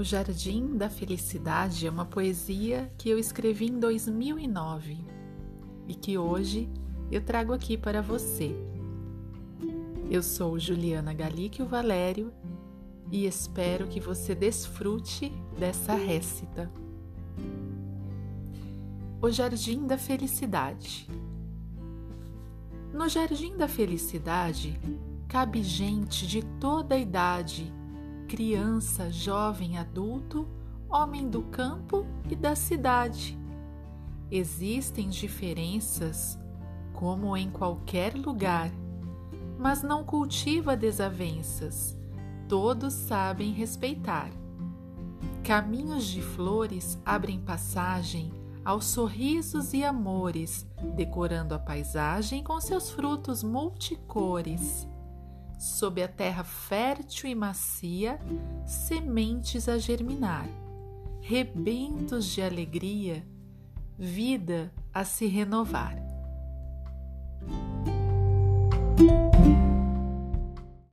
O Jardim da Felicidade é uma poesia que eu escrevi em 2009 e que hoje eu trago aqui para você. Eu sou Juliana Galíquio Valério e espero que você desfrute dessa récita. O Jardim da Felicidade. No Jardim da Felicidade cabe gente de toda a idade criança, jovem, adulto, homem do campo e da cidade. Existem diferenças, como em qualquer lugar, mas não cultiva desavenças. Todos sabem respeitar. Caminhos de flores abrem passagem aos sorrisos e amores, decorando a paisagem com seus frutos multicores sob a terra fértil e macia, sementes a germinar, rebentos de alegria, vida a se renovar.